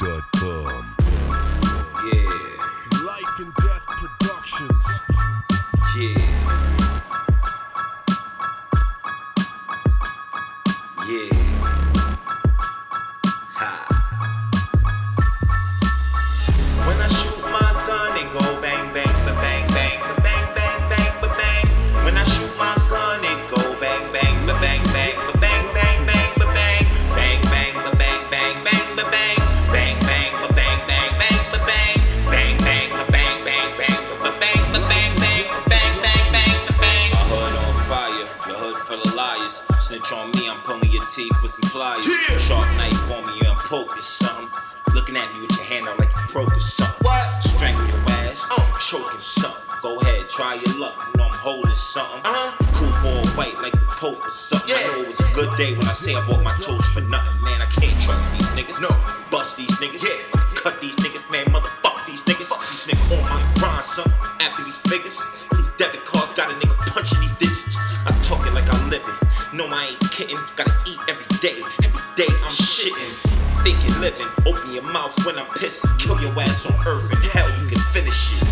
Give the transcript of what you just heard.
Live.com. Yeah. Life and Death Productions. Yeah. Yeah. Watch on me, I'm pulling your teeth with some pliers. Sharp knife on me, I'm poking something. Looking at me with your hand out like you broke or something. What? Strangle your ass, Oh choking something. Go ahead, try your luck. You know I'm holding something. Uh-huh. Coupe all white like the Pope or something. Yeah. I Yeah. know it was a good day when I say I bought my toast for nothing. Man, I can't trust these niggas. No. Bust these niggas. Yeah. Cut these niggas, man. Motherfuck these niggas. Fuck These niggas on my grind, son. After these figures, these debit cards got a nigga I ain't kidding. Gotta eat every day, every day I'm shitting. Thinking, living, open your mouth when I'm pissing. Kill your ass on earth and hell, you can finish it.